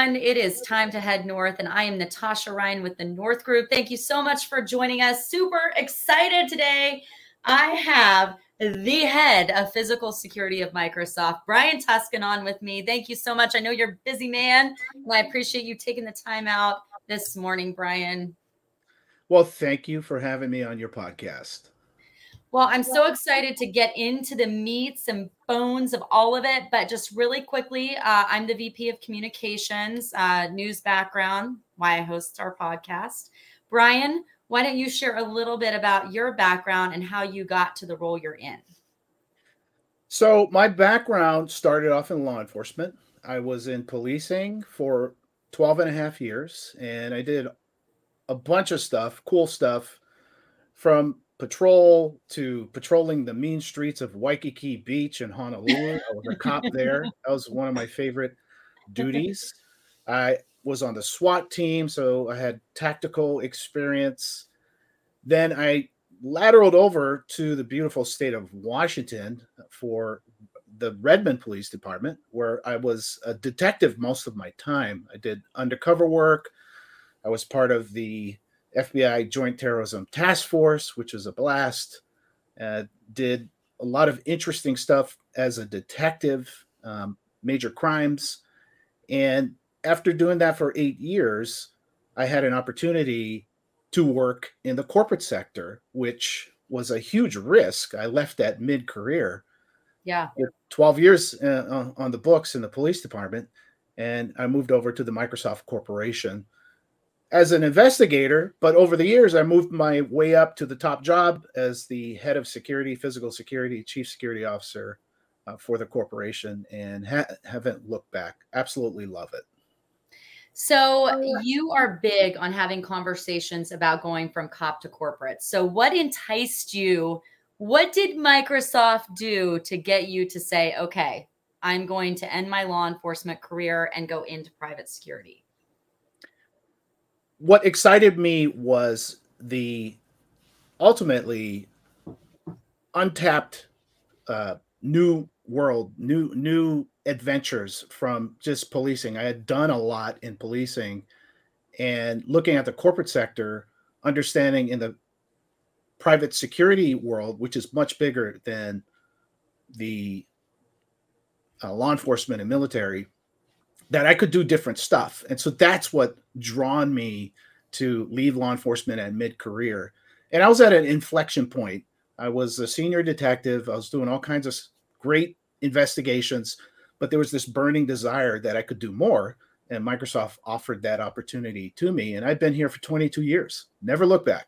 everyone. It is time to head north, and I am Natasha Ryan with the North Group. Thank you so much for joining us. Super excited today. I have the head of physical security of Microsoft, Brian Tuskan, on with me. Thank you so much. I know you're a busy man, and I appreciate you taking the time out this morning, Brian. Well, thank you for having me on your podcast. Well, I'm so excited to get into the meats and bones of all of it. But just really quickly, uh, I'm the VP of Communications, uh, news background, why I host our podcast. Brian, why don't you share a little bit about your background and how you got to the role you're in? So, my background started off in law enforcement. I was in policing for 12 and a half years, and I did a bunch of stuff, cool stuff, from patrol to patrolling the mean streets of Waikiki Beach in Honolulu. I was a cop there. That was one of my favorite duties. I was on the SWAT team, so I had tactical experience. Then I lateraled over to the beautiful state of Washington for the Redmond Police Department, where I was a detective most of my time. I did undercover work. I was part of the FBI Joint Terrorism Task Force, which was a blast. Uh, did a lot of interesting stuff as a detective, um, major crimes. And after doing that for eight years, I had an opportunity to work in the corporate sector, which was a huge risk. I left that mid career. Yeah. 12 years uh, on the books in the police department. And I moved over to the Microsoft Corporation as an investigator, but over the years, I moved my way up to the top job as the head of security, physical security, chief security officer uh, for the corporation, and ha- haven't looked back. Absolutely love it. So, you are big on having conversations about going from cop to corporate. So, what enticed you? What did Microsoft do to get you to say, okay, I'm going to end my law enforcement career and go into private security? What excited me was the ultimately untapped uh, new world, new new adventures from just policing. I had done a lot in policing, and looking at the corporate sector, understanding in the private security world, which is much bigger than the uh, law enforcement and military, that I could do different stuff. And so that's what drawn me to leave law enforcement at mid career. And I was at an inflection point. I was a senior detective. I was doing all kinds of great investigations, but there was this burning desire that I could do more. And Microsoft offered that opportunity to me. And I've been here for 22 years. Never look back.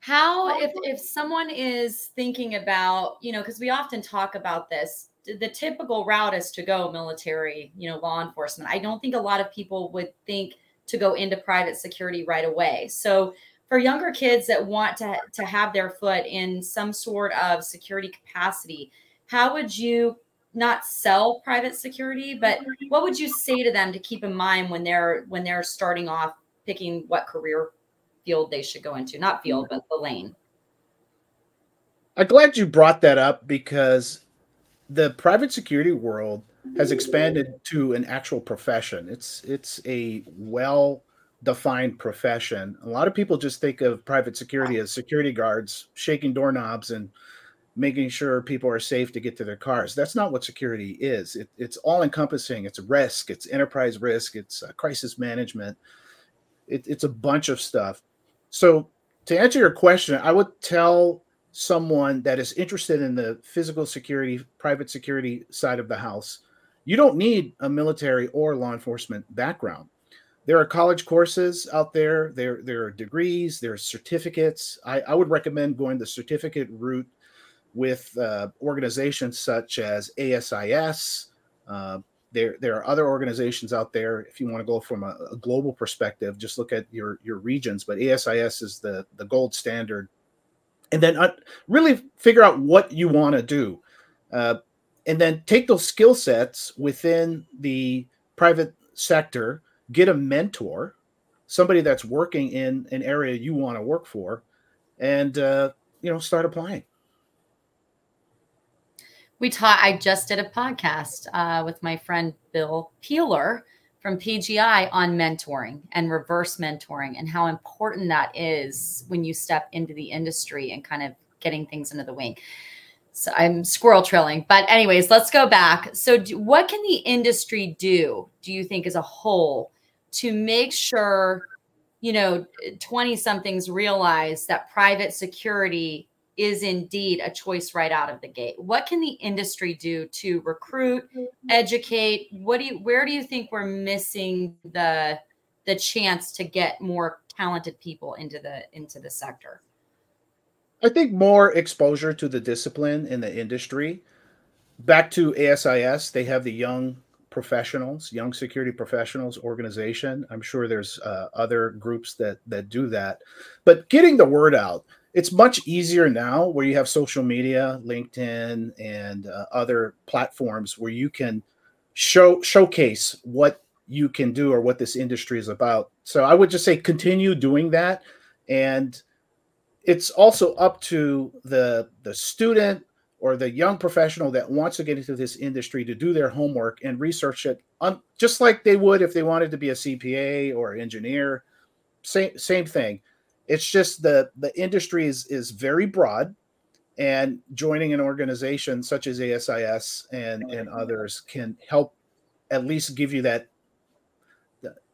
How, if, if someone is thinking about, you know, because we often talk about this, the typical route is to go military, you know, law enforcement. I don't think a lot of people would think to go into private security right away. So for younger kids that want to to have their foot in some sort of security capacity, how would you not sell private security, but mm-hmm. what would you say to them to keep in mind when they're when they're starting off picking what career field they should go into? Not field, but the lane. I'm glad you brought that up because the private security world has expanded to an actual profession. It's it's a well defined profession. A lot of people just think of private security as security guards shaking doorknobs and making sure people are safe to get to their cars. That's not what security is. It, it's all encompassing. It's risk. It's enterprise risk. It's uh, crisis management. It, it's a bunch of stuff. So to answer your question, I would tell someone that is interested in the physical security, private security side of the house, you don't need a military or law enforcement background. There are college courses out there, there, there are degrees, there are certificates. I, I would recommend going the certificate route with uh, organizations such as ASIS. Uh, there, there are other organizations out there. If you want to go from a, a global perspective, just look at your your regions. But ASIS is the the gold standard and then uh, really figure out what you want to do. Uh, and then take those skill sets within the private sector get a mentor somebody that's working in an area you want to work for and uh, you know start applying. We taught i just did a podcast uh, with my friend bill peeler from PGI on mentoring and reverse mentoring and how important that is when you step into the industry and kind of getting things into the wing. So I'm squirrel trilling. But, anyways, let's go back. So, do, what can the industry do, do you think, as a whole, to make sure, you know, 20 somethings realize that private security is indeed a choice right out of the gate? What can the industry do to recruit, educate? What do you, where do you think we're missing the, the chance to get more talented people into the into the sector? I think more exposure to the discipline in the industry. Back to ASIS, they have the Young Professionals, Young Security Professionals organization. I'm sure there's uh, other groups that that do that, but getting the word out. It's much easier now where you have social media, LinkedIn, and uh, other platforms where you can show showcase what you can do or what this industry is about. So I would just say continue doing that and it's also up to the the student or the young professional that wants to get into this industry to do their homework and research it on, just like they would if they wanted to be a CPA or engineer. Same same thing. It's just the the industry is is very broad, and joining an organization such as ASIS and and others can help at least give you that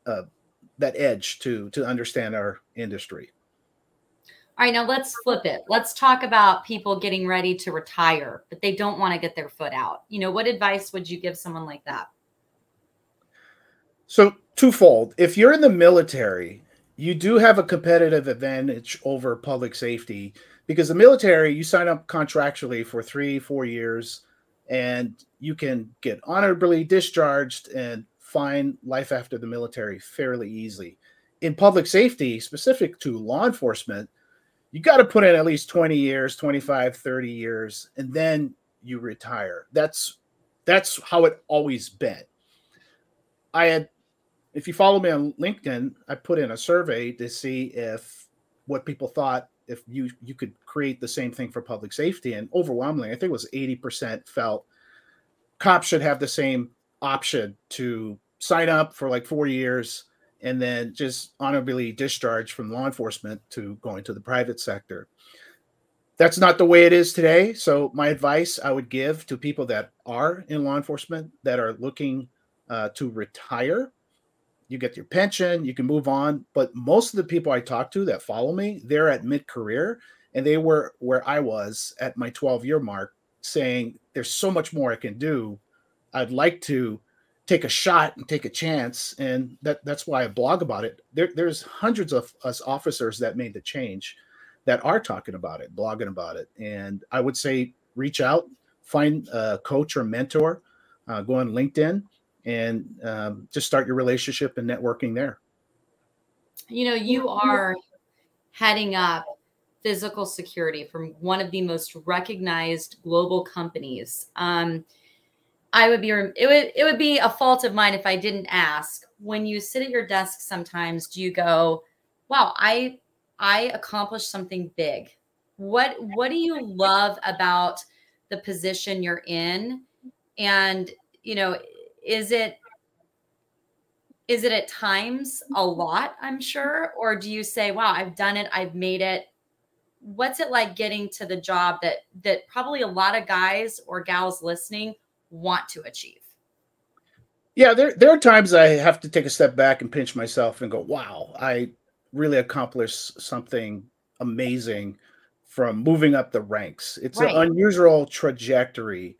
uh, that edge to to understand our industry. All right, now let's flip it. Let's talk about people getting ready to retire, but they don't want to get their foot out. You know, what advice would you give someone like that? So, twofold. If you're in the military, you do have a competitive advantage over public safety because the military, you sign up contractually for three, four years, and you can get honorably discharged and find life after the military fairly easily. In public safety, specific to law enforcement, you got to put in at least 20 years 25 30 years and then you retire that's that's how it always been i had if you follow me on linkedin i put in a survey to see if what people thought if you you could create the same thing for public safety and overwhelmingly i think it was 80% felt cops should have the same option to sign up for like four years and then just honorably discharged from law enforcement to going to the private sector. That's not the way it is today. So, my advice I would give to people that are in law enforcement that are looking uh, to retire, you get your pension, you can move on. But most of the people I talk to that follow me, they're at mid career and they were where I was at my 12 year mark saying, There's so much more I can do. I'd like to take a shot and take a chance and that that's why i blog about it there, there's hundreds of us officers that made the change that are talking about it blogging about it and i would say reach out find a coach or mentor uh, go on linkedin and um, just start your relationship and networking there you know you are heading up physical security from one of the most recognized global companies um, I would be it would it would be a fault of mine if I didn't ask. When you sit at your desk sometimes do you go, "Wow, I I accomplished something big." What what do you love about the position you're in? And, you know, is it is it at times a lot, I'm sure, or do you say, "Wow, I've done it, I've made it." What's it like getting to the job that that probably a lot of guys or gals listening want to achieve. Yeah, there there are times I have to take a step back and pinch myself and go, "Wow, I really accomplished something amazing from moving up the ranks." It's right. an unusual trajectory,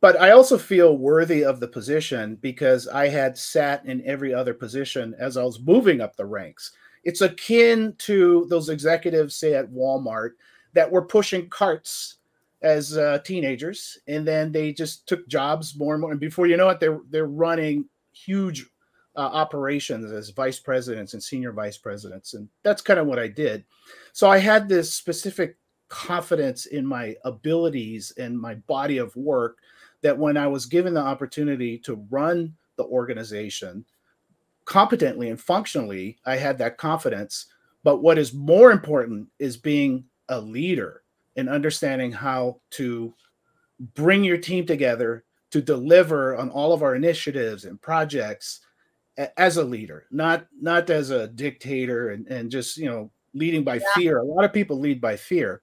but I also feel worthy of the position because I had sat in every other position as I was moving up the ranks. It's akin to those executives, say at Walmart, that were pushing carts as uh, teenagers, and then they just took jobs more and more. And before you know it, they're they're running huge uh, operations as vice presidents and senior vice presidents, and that's kind of what I did. So I had this specific confidence in my abilities and my body of work that when I was given the opportunity to run the organization competently and functionally, I had that confidence. But what is more important is being a leader and understanding how to bring your team together to deliver on all of our initiatives and projects as a leader, not not as a dictator and, and just you know leading by yeah. fear. A lot of people lead by fear,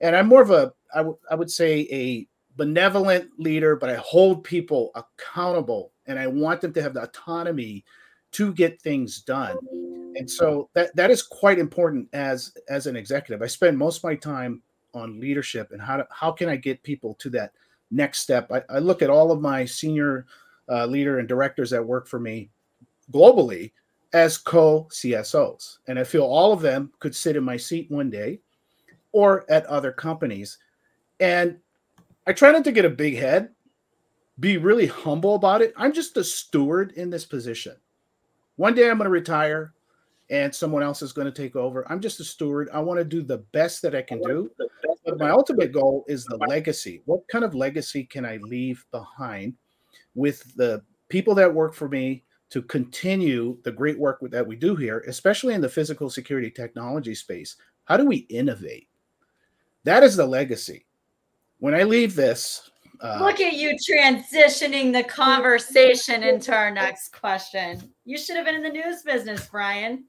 and I'm more of a I would I would say a benevolent leader, but I hold people accountable, and I want them to have the autonomy to get things done. And so that that is quite important as as an executive. I spend most of my time on leadership and how to, how can I get people to that next step. I, I look at all of my senior uh, leader and directors that work for me globally as co CSOs. And I feel all of them could sit in my seat one day or at other companies. And I try not to get a big head, be really humble about it. I'm just a steward in this position. One day I'm going to retire and someone else is going to take over. I'm just a steward. I want to do the best that I can do. But my ultimate goal is the legacy. What kind of legacy can I leave behind with the people that work for me to continue the great work that we do here, especially in the physical security technology space? How do we innovate? That is the legacy. When I leave this, uh, Look at you transitioning the conversation into our next question. You should have been in the news business, Brian.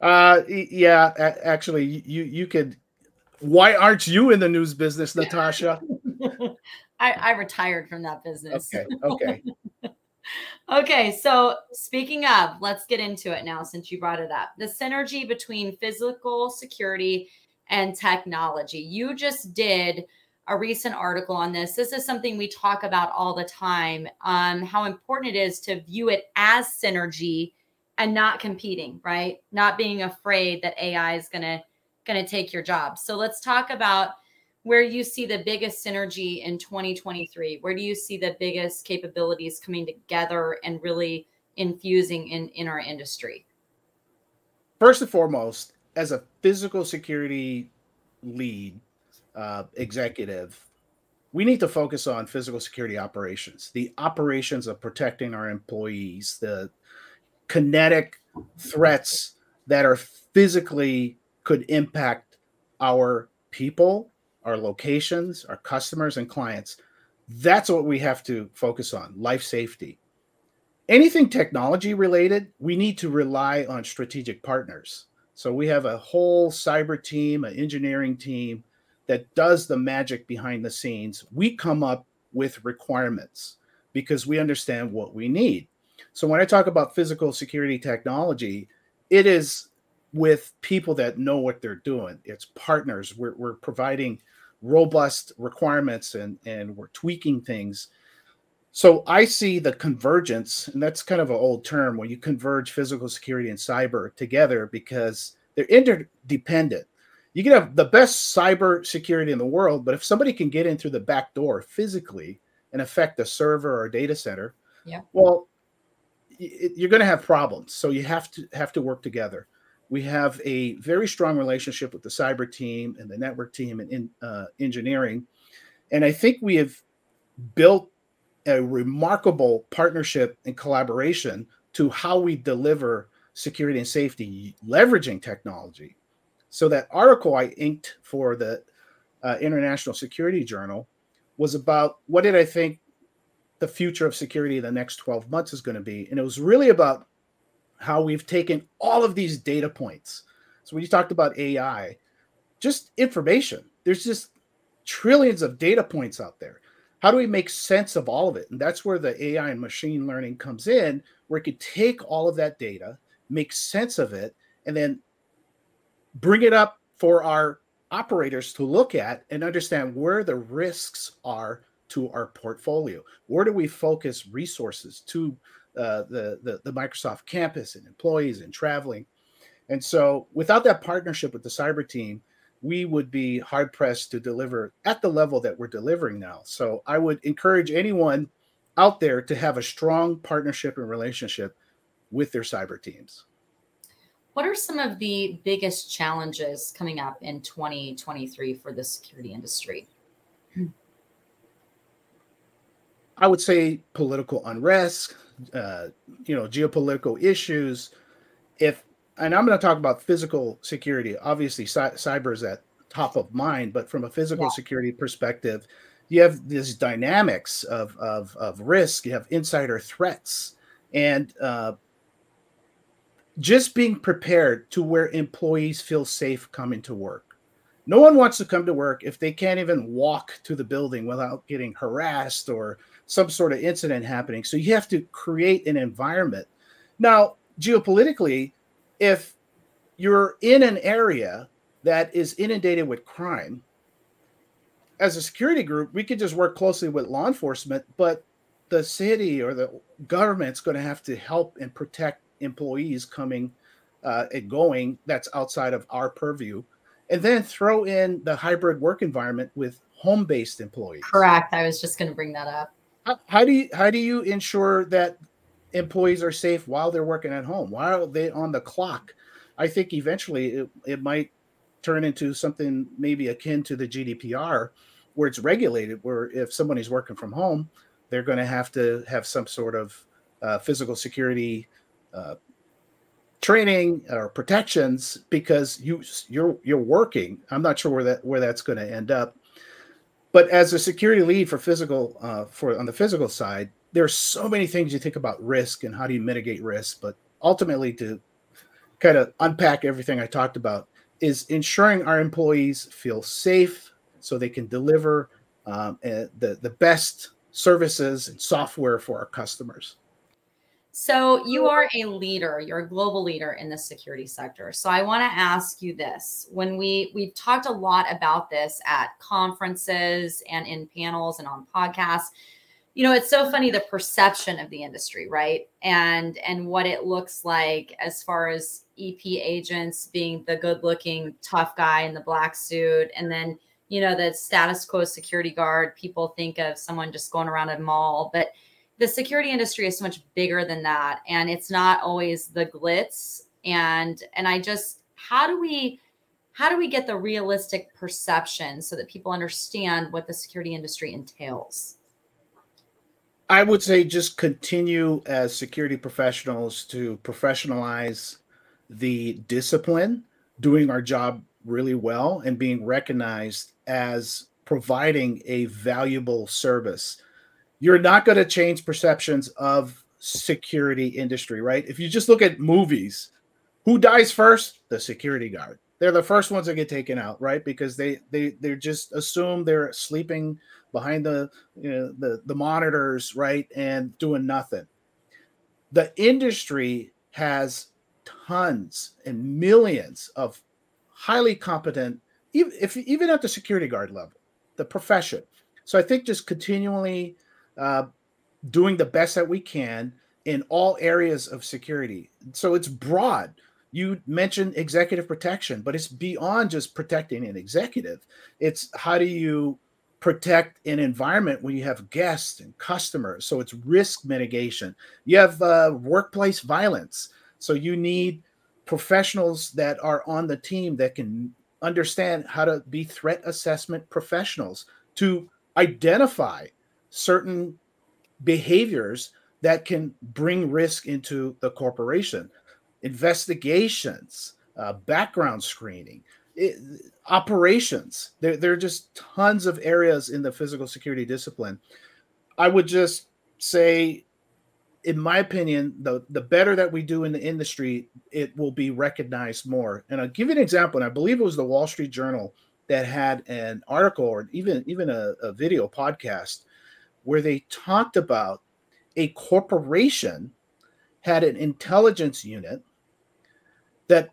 Uh, yeah, actually, you you could. Why aren't you in the news business, Natasha? I, I retired from that business. Okay. Okay. okay. So speaking of, let's get into it now since you brought it up. The synergy between physical security and technology. You just did a recent article on this. This is something we talk about all the time. Um, how important it is to view it as synergy and not competing, right? Not being afraid that AI is gonna gonna take your job. So let's talk about where you see the biggest synergy in 2023. Where do you see the biggest capabilities coming together and really infusing in in our industry? First and foremost, as a physical security lead, uh, executive, we need to focus on physical security operations, the operations of protecting our employees, the kinetic threats that are physically could impact our people, our locations, our customers, and clients. That's what we have to focus on life safety. Anything technology related, we need to rely on strategic partners. So we have a whole cyber team, an engineering team that does the magic behind the scenes. We come up with requirements because we understand what we need. So when I talk about physical security technology, it is with people that know what they're doing. It's partners. We're, we're providing robust requirements and, and we're tweaking things. So I see the convergence, and that's kind of an old term when you converge physical security and cyber together because they're interdependent you can have the best cyber security in the world, but if somebody can get in through the back door physically and affect a server or a data center, yeah, well, you're going to have problems. So you have to have to work together. We have a very strong relationship with the cyber team and the network team and in, uh, engineering, and I think we have built a remarkable partnership and collaboration to how we deliver security and safety leveraging technology so that article I inked for the uh, International Security Journal was about what did I think the future of security in the next 12 months is going to be. And it was really about how we've taken all of these data points. So when you talked about AI, just information, there's just trillions of data points out there. How do we make sense of all of it? And that's where the AI and machine learning comes in, where it could take all of that data, make sense of it, and then bring it up for our operators to look at and understand where the risks are to our portfolio. Where do we focus resources to uh, the, the, the Microsoft campus and employees and traveling? And so, without that partnership with the cyber team, we would be hard pressed to deliver at the level that we're delivering now. So, I would encourage anyone out there to have a strong partnership and relationship with their cyber teams. What are some of the biggest challenges coming up in 2023 for the security industry? I would say political unrest, uh, you know, geopolitical issues. If and I'm going to talk about physical security. Obviously, cyber is at top of mind, but from a physical yeah. security perspective, you have these dynamics of, of of risk. You have insider threats, and uh, just being prepared to where employees feel safe coming to work. No one wants to come to work if they can't even walk to the building without getting harassed or some sort of incident happening. So you have to create an environment. Now, geopolitically, if you're in an area that is inundated with crime, as a security group, we could just work closely with law enforcement, but the city or the government's going to have to help and protect employees coming uh, and going that's outside of our purview and then throw in the hybrid work environment with home-based employees. Correct. I was just going to bring that up. How, how, do you how do you ensure that employees are safe while they're working at home? While they're on the clock? I think eventually it, it might turn into something maybe akin to the gdpr where it's regulated where if somebody's working from home they're going to have to have some sort of uh, physical security uh, training or protections because you you're you're working. I'm not sure where that where that's going to end up. But as a security lead for physical uh, for on the physical side, there are so many things you think about risk and how do you mitigate risk. But ultimately, to kind of unpack everything I talked about, is ensuring our employees feel safe so they can deliver um, eh, the the best services and software for our customers. So you are a leader, you're a global leader in the security sector. So I want to ask you this. When we we've talked a lot about this at conferences and in panels and on podcasts, you know, it's so funny the perception of the industry, right? And and what it looks like as far as EP agents being the good-looking tough guy in the black suit and then you know the status quo security guard people think of someone just going around a mall but the security industry is so much bigger than that and it's not always the glitz. And and i just how do we how do we get the realistic perception so that people understand what the security industry entails? I would say just continue as security professionals to professionalize the discipline doing our job really well and being recognized as providing a valuable service you're not going to change perceptions of security industry, right? If you just look at movies, who dies first? The security guard. They're the first ones that get taken out, right? Because they they they just assume they're sleeping behind the you know, the the monitors, right, and doing nothing. The industry has tons and millions of highly competent, even if even at the security guard level, the profession. So I think just continually uh, doing the best that we can in all areas of security. So it's broad. You mentioned executive protection, but it's beyond just protecting an executive. It's how do you protect an environment when you have guests and customers? So it's risk mitigation. You have uh, workplace violence. So you need professionals that are on the team that can understand how to be threat assessment professionals to identify certain behaviors that can bring risk into the corporation. Investigations uh, background screening it, operations. There, there are just tons of areas in the physical security discipline. I would just say in my opinion the, the better that we do in the industry it will be recognized more. And i'll give you an example and i believe it was the wall street journal that had an article or even even a, a video podcast where they talked about a corporation had an intelligence unit that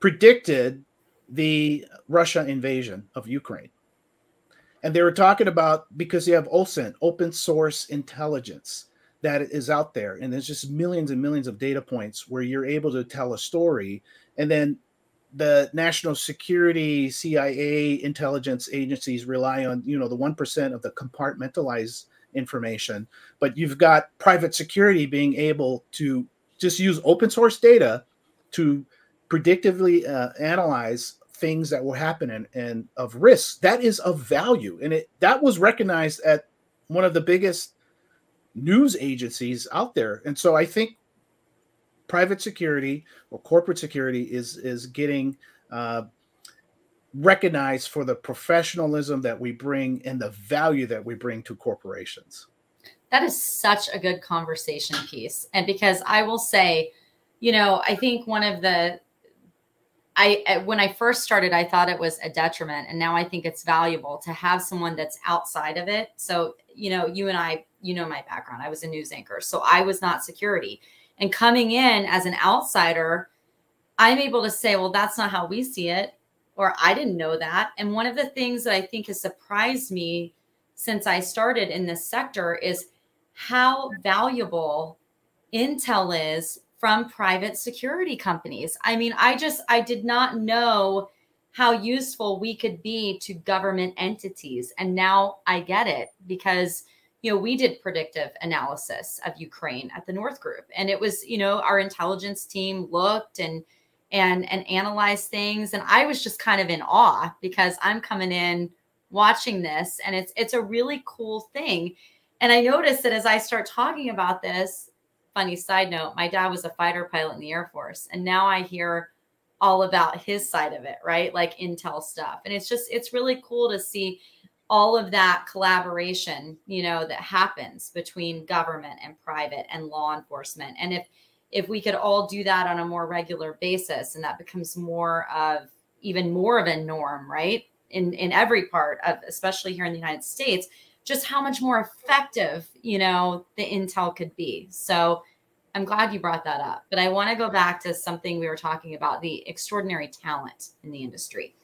predicted the Russia invasion of Ukraine. And they were talking about because you have OSINT, open source intelligence that is out there. And there's just millions and millions of data points where you're able to tell a story. And then the national security, CIA, intelligence agencies rely on, you know, the 1% of the compartmentalized information, but you've got private security being able to just use open source data to predictively uh, analyze things that will happen and, and of risks. That is of value, and it that was recognized at one of the biggest news agencies out there. And so I think private security or corporate security is is getting uh, recognized for the professionalism that we bring and the value that we bring to corporations. That is such a good conversation piece. And because I will say, you know, I think one of the I when I first started, I thought it was a detriment, and now I think it's valuable to have someone that's outside of it. So, you know, you and I, you know, my background. I was a news anchor, so I was not security, and coming in as an outsider, I'm able to say, well, that's not how we see it, or I didn't know that. And one of the things that I think has surprised me since I started in this sector is how valuable intel is from private security companies. I mean, I just I did not know how useful we could be to government entities and now I get it because you know, we did predictive analysis of Ukraine at the North Group and it was, you know, our intelligence team looked and and and analyze things and I was just kind of in awe because I'm coming in watching this and it's it's a really cool thing. And I noticed that as I start talking about this, funny side note, my dad was a fighter pilot in the Air Force, and now I hear all about his side of it, right? Like intel stuff. And it's just, it's really cool to see all of that collaboration, you know, that happens between government and private and law enforcement. And if, if we could all do that on a more regular basis and that becomes more of even more of a norm, right? In in every part of especially here in the United States, just how much more effective, you know, the intel could be. So I'm glad you brought that up. But I want to go back to something we were talking about the extraordinary talent in the industry.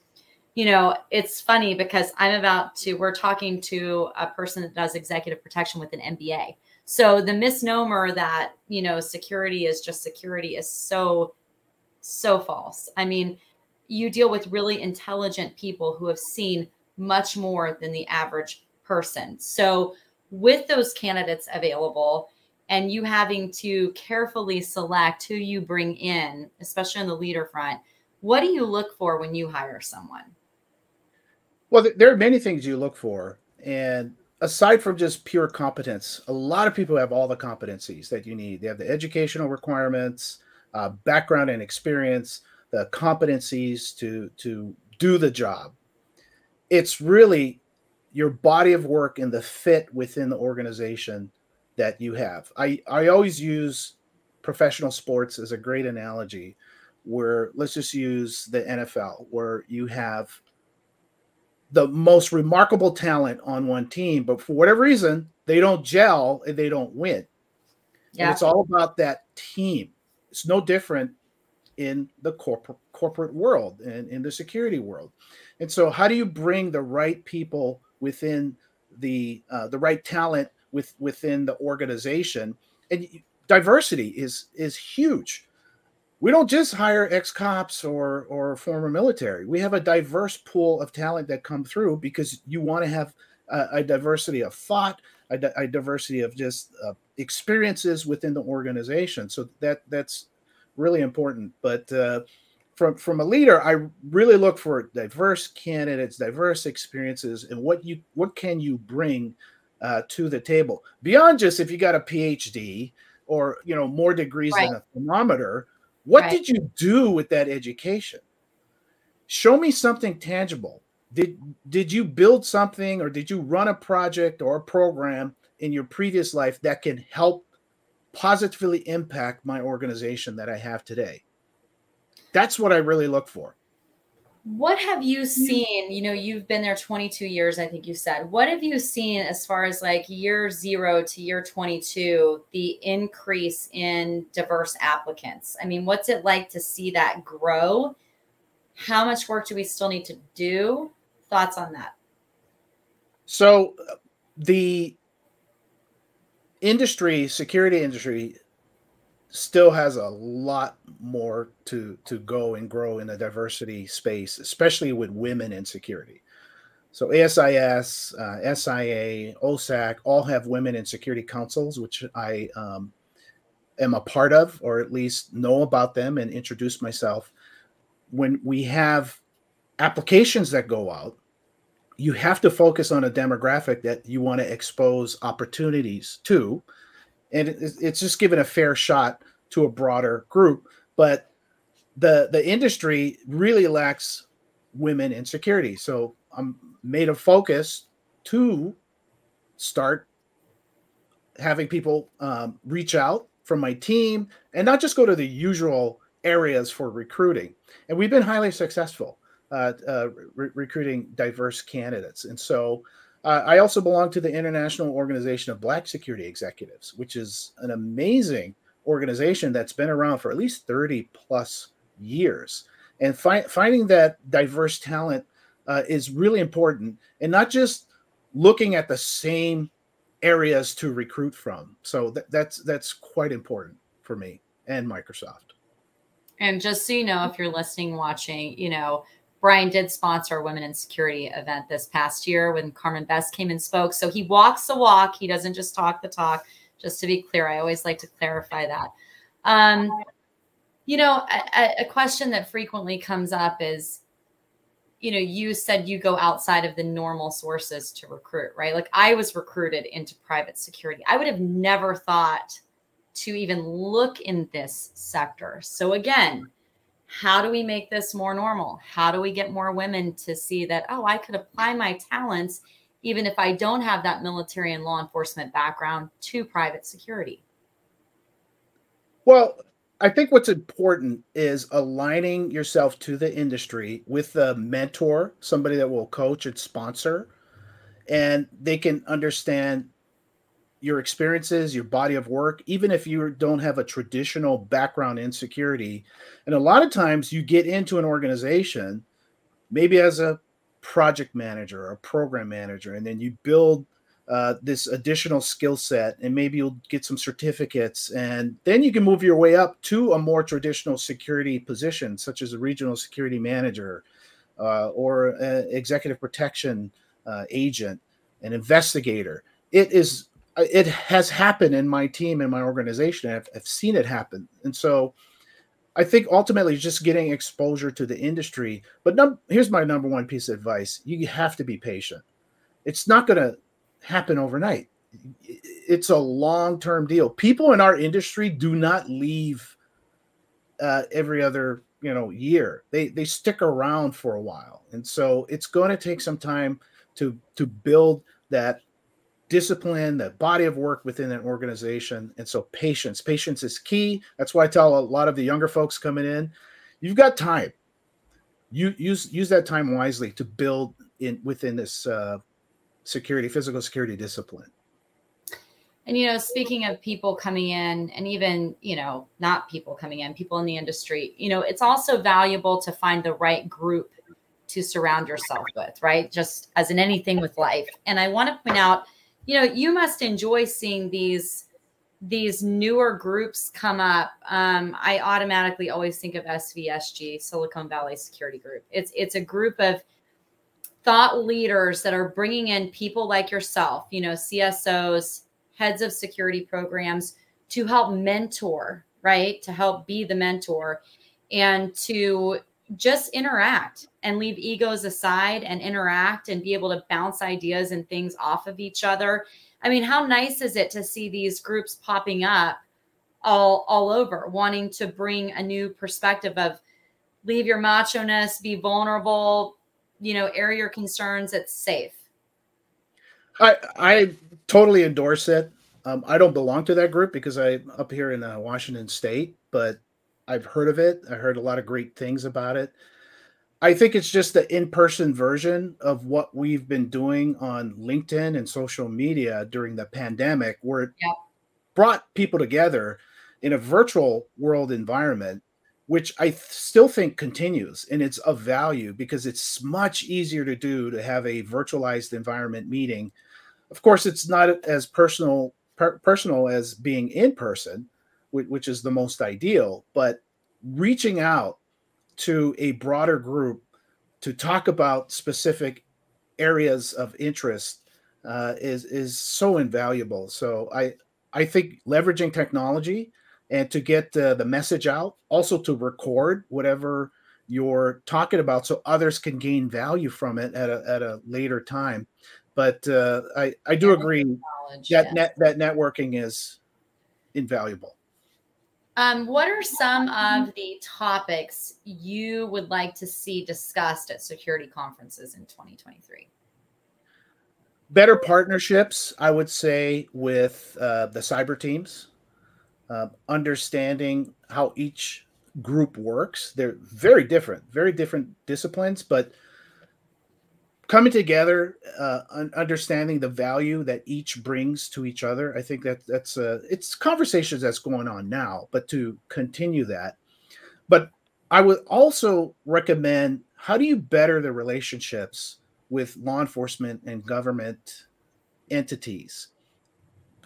You know, it's funny because I'm about to, we're talking to a person that does executive protection with an MBA. So the misnomer that, you know, security is just security is so, so false. I mean, you deal with really intelligent people who have seen much more than the average person. So, with those candidates available and you having to carefully select who you bring in, especially on the leader front, what do you look for when you hire someone? Well, there are many things you look for. And aside from just pure competence, a lot of people have all the competencies that you need. They have the educational requirements, uh, background and experience, the competencies to to do the job. It's really your body of work and the fit within the organization that you have. I, I always use professional sports as a great analogy where let's just use the NFL where you have the most remarkable talent on one team, but for whatever reason, they don't gel and they don't win. Yeah. And it's all about that team. It's no different in the corporate corporate world and in the security world. And so how do you bring the right people within the uh, the right talent with within the organization and diversity is is huge we don't just hire ex cops or or former military. We have a diverse pool of talent that come through because you want to have a, a diversity of thought a, a diversity of just uh, experiences within the organization. So that that's really important. But uh, from from a leader i really look for diverse candidates diverse experiences and what you what can you bring uh, to the table. Beyond just if you got a phd or you know more degrees right. than a thermometer what right. did you do with that education show me something tangible did did you build something or did you run a project or a program in your previous life that can help positively impact my organization that i have today that's what I really look for. What have you mm-hmm. seen? You know, you've been there 22 years, I think you said. What have you seen as far as like year zero to year 22, the increase in diverse applicants? I mean, what's it like to see that grow? How much work do we still need to do? Thoughts on that? So, the industry, security industry, still has a lot more to to go and grow in the diversity space, especially with women in security. So ASIS, uh, SIA, OSAC all have women in security councils, which I um, am a part of, or at least know about them and introduce myself. When we have applications that go out, you have to focus on a demographic that you want to expose opportunities to and it's just given a fair shot to a broader group. But the the industry really lacks women in security, so I'm made a focus to start having people um, reach out from my team and not just go to the usual areas for recruiting. And we've been highly successful uh, uh, re- recruiting diverse candidates. And so uh, I also belong to the International Organization of Black Security Executives, which is an amazing organization that's been around for at least 30 plus years. And fi- finding that diverse talent uh, is really important, and not just looking at the same areas to recruit from. So th- that's that's quite important for me and Microsoft. And just so you know, if you're listening, watching, you know, Brian did sponsor a women in security event this past year when Carmen Best came and spoke. So he walks the walk. He doesn't just talk the talk. Just to be clear, I always like to clarify that. Um, you know, a, a question that frequently comes up is, you know, you said you go outside of the normal sources to recruit, right? Like I was recruited into private security. I would have never thought to even look in this sector. So again, how do we make this more normal? How do we get more women to see that, oh, I could apply my talents, even if I don't have that military and law enforcement background, to private security? Well, I think what's important is aligning yourself to the industry with a mentor, somebody that will coach and sponsor, and they can understand your experiences, your body of work, even if you don't have a traditional background in security. And a lot of times you get into an organization, maybe as a project manager or a program manager, and then you build uh, this additional skill set, and maybe you'll get some certificates, and then you can move your way up to a more traditional security position, such as a regional security manager uh, or executive protection uh, agent, an investigator. It is it has happened in my team and my organization. I've, I've seen it happen, and so I think ultimately just getting exposure to the industry. But num- here's my number one piece of advice: you have to be patient. It's not going to happen overnight. It's a long term deal. People in our industry do not leave uh, every other you know year. They they stick around for a while, and so it's going to take some time to to build that discipline, the body of work within an organization. And so patience, patience is key. That's why I tell a lot of the younger folks coming in, you've got time. You use use that time wisely to build in within this uh, security, physical security discipline. And you know, speaking of people coming in, and even you know, not people coming in, people in the industry, you know, it's also valuable to find the right group to surround yourself with, right? Just as in anything with life. And I want to point out you know you must enjoy seeing these these newer groups come up. Um, i automatically always think of svsg silicon valley security group. It's it's a group of thought leaders that are bringing in people like yourself you know csos heads of security programs to help mentor right? To help be the mentor and to just interact and leave egos aside and interact and be able to bounce ideas and things off of each other. I mean, how nice is it to see these groups popping up all all over, wanting to bring a new perspective of leave your macho ness, be vulnerable, you know, air your concerns. It's safe. I I totally endorse it. Um, I don't belong to that group because I'm up here in uh, Washington State, but I've heard of it. I heard a lot of great things about it. I think it's just the in-person version of what we've been doing on LinkedIn and social media during the pandemic, where it yep. brought people together in a virtual world environment, which I th- still think continues and it's of value because it's much easier to do to have a virtualized environment meeting. Of course, it's not as personal per- personal as being in person, which is the most ideal, but reaching out to a broader group to talk about specific areas of interest uh, is is so invaluable. So I I think leveraging technology and to get uh, the message out, also to record whatever you're talking about, so others can gain value from it at a at a later time. But uh, I I do agree that yeah. net that networking is invaluable. Um, what are some of the topics you would like to see discussed at security conferences in 2023? Better partnerships, I would say, with uh, the cyber teams. uh, understanding how each group works. They're very different, very different disciplines, but coming together, uh, understanding the value that each brings to each other. I think that that's uh, it's conversations that's going on now, but to continue that. But I would also recommend how do you better the relationships with law enforcement and government entities.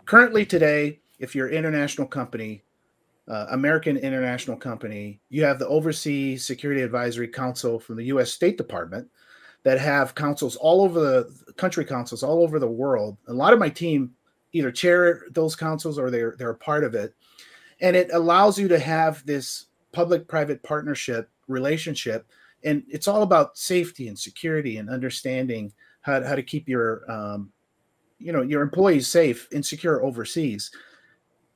Currently, today, if you're an international company, uh, American international company, you have the Overseas Security Advisory Council from the U.S. State Department that have councils all over the country councils all over the world. A lot of my team either chair those councils or they're they're a part of it, and it allows you to have this public-private partnership relationship, and it's all about safety and security and understanding how, how to keep your um, you know your employees safe and secure overseas.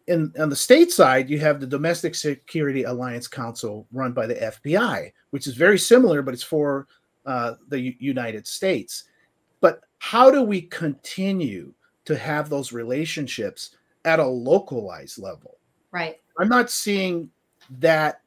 In on the state side, you have the Domestic Security Alliance Council run by the FBI, which is very similar, but it's for uh, the U- United States. But how do we continue to have those relationships at a localized level? Right. I'm not seeing that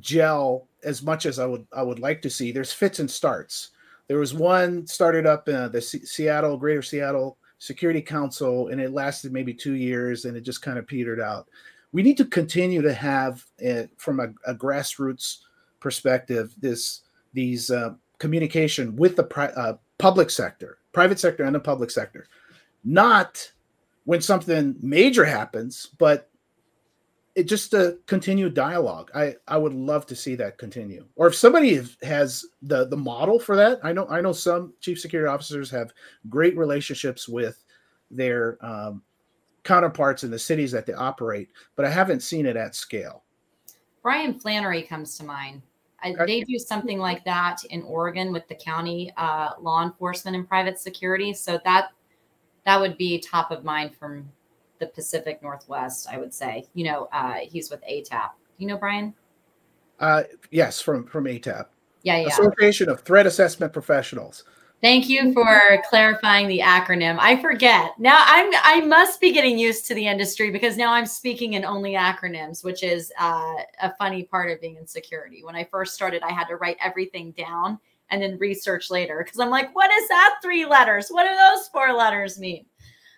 gel as much as I would I would like to see. There's fits and starts. There was one started up in the C- Seattle, Greater Seattle Security Council, and it lasted maybe two years, and it just kind of petered out. We need to continue to have, uh, from a, a, grassroots perspective, this these uh, communication with the pri- uh, public sector, private sector, and the public sector. Not when something major happens, but it just a continued dialogue. I I would love to see that continue. Or if somebody has the the model for that, I know I know some chief security officers have great relationships with their um, counterparts in the cities that they operate, but I haven't seen it at scale. Brian Flannery comes to mind. They do something like that in Oregon with the county uh, law enforcement and private security. So that that would be top of mind from the Pacific Northwest. I would say. You know, uh, he's with ATAP. You know Brian? Uh, yes, from from ATAP. Yeah, yeah. Association of Threat Assessment Professionals. Thank you for clarifying the acronym. I forget. Now I'm I must be getting used to the industry because now I'm speaking in only acronyms, which is uh, a funny part of being in security. When I first started, I had to write everything down and then research later because I'm like, what is that three letters? What do those four letters mean?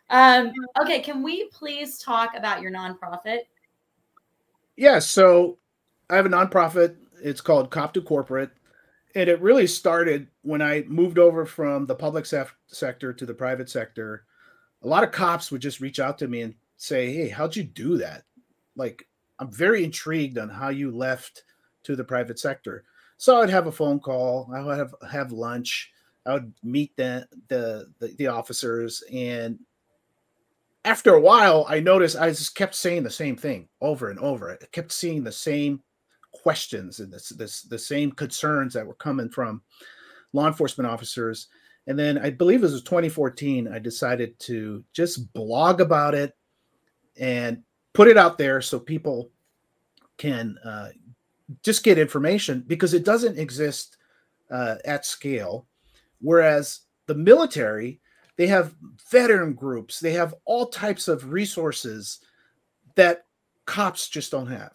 Um, okay, can we please talk about your nonprofit? Yeah, so I have a nonprofit. It's called Cop to Corporate and it really started when I moved over from the public sef- sector to the private sector. A lot of cops would just reach out to me and say, "Hey, how'd you do that?" Like, I'm very intrigued on how you left to the private sector. So I'd have a phone call. I would have have lunch. I would meet the the the, the officers, and after a while, I noticed I just kept saying the same thing over and over. I kept seeing the same questions and this, this the same concerns that were coming from law enforcement officers. And then I believe it was 2014, I decided to just blog about it and put it out there so people can uh, just get information because it doesn't exist uh, at scale. Whereas the military, they have veteran groups, they have all types of resources that cops just don't have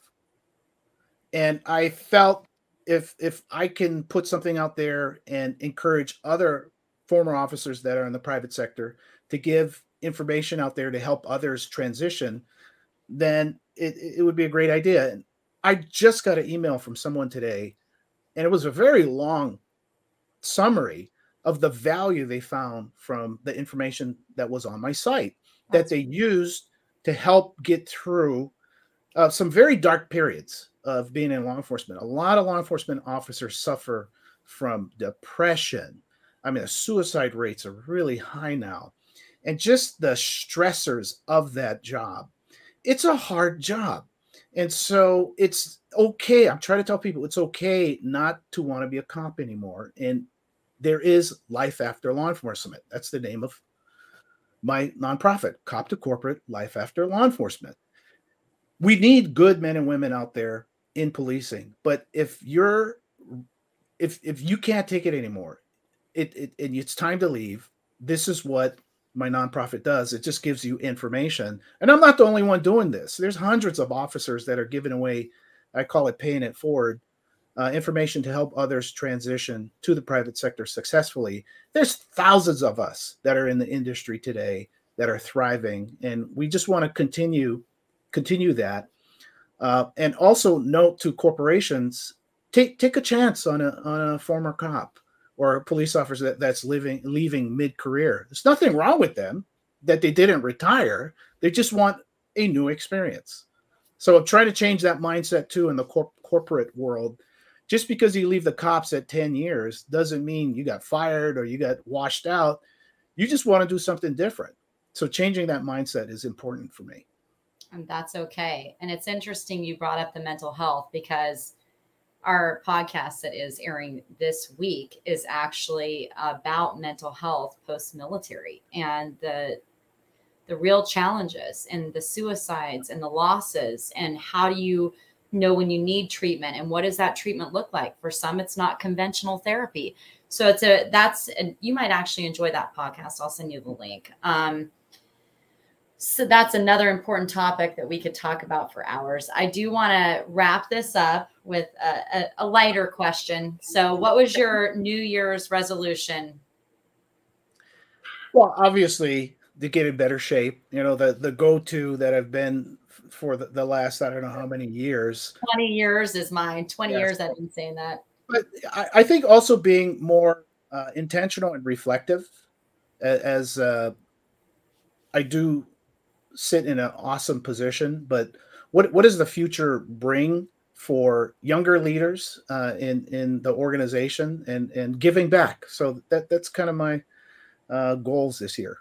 and I felt if if I can put something out there and encourage other former officers that are in the private sector to give information out there to help others transition, then it, it would be a great idea. And I just got an email from someone today, and it was a very long summary of the value they found from the information that was on my site that they used to help get through uh, some very dark periods of being in law enforcement. A lot of law enforcement officers suffer from depression. I mean, the suicide rates are really high now. And just the stressors of that job. It's a hard job. And so it's okay. I'm trying to tell people it's okay not to want to be a cop anymore. And there is life after law enforcement. That's the name of my nonprofit, Cop to Corporate Life After Law Enforcement. We need good men and women out there in policing. But if you're if if you can't take it anymore, it, it and it's time to leave. This is what my nonprofit does. It just gives you information. And I'm not the only one doing this. There's hundreds of officers that are giving away, I call it paying it forward, uh, information to help others transition to the private sector successfully. There's thousands of us that are in the industry today that are thriving, and we just want to continue continue that. Uh, and also note to corporations: take take a chance on a on a former cop or a police officer that, that's living leaving mid-career. There's nothing wrong with them that they didn't retire. They just want a new experience. So try to change that mindset too in the cor- corporate world. Just because you leave the cops at 10 years doesn't mean you got fired or you got washed out. You just want to do something different. So changing that mindset is important for me. And that's okay. And it's interesting you brought up the mental health because our podcast that is airing this week is actually about mental health post military and the the real challenges and the suicides and the losses and how do you know when you need treatment and what does that treatment look like? For some it's not conventional therapy. So it's a that's a, you might actually enjoy that podcast. I'll send you the link. Um, so that's another important topic that we could talk about for hours. I do want to wrap this up with a, a, a, lighter question. So, what was your New Year's resolution? Well, obviously, to get in better shape. You know, the the go to that I've been for the, the, last I don't know how many years. Twenty years is mine. Twenty yes. years I've been saying that. But I, I think also being more uh, intentional and reflective, as uh, I do sit in an awesome position, but what what does the future bring for younger leaders uh, in in the organization and and giving back? So that that's kind of my uh, goals this year.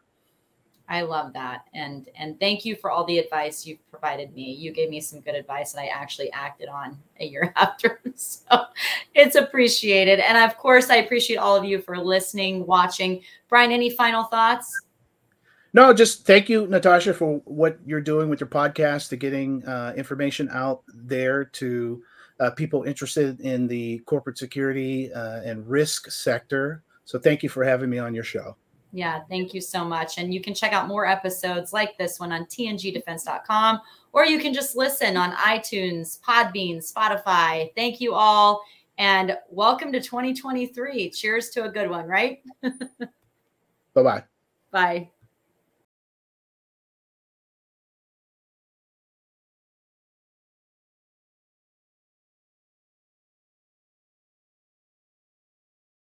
I love that, and and thank you for all the advice you've provided me. You gave me some good advice that I actually acted on a year after, so it's appreciated. And of course, I appreciate all of you for listening, watching. Brian, any final thoughts? No, just thank you, Natasha, for what you're doing with your podcast to getting uh, information out there to uh, people interested in the corporate security uh, and risk sector. So thank you for having me on your show. Yeah, thank you so much. And you can check out more episodes like this one on tngdefense.com, or you can just listen on iTunes, Podbean, Spotify. Thank you all. And welcome to 2023. Cheers to a good one, right? Bye-bye. Bye.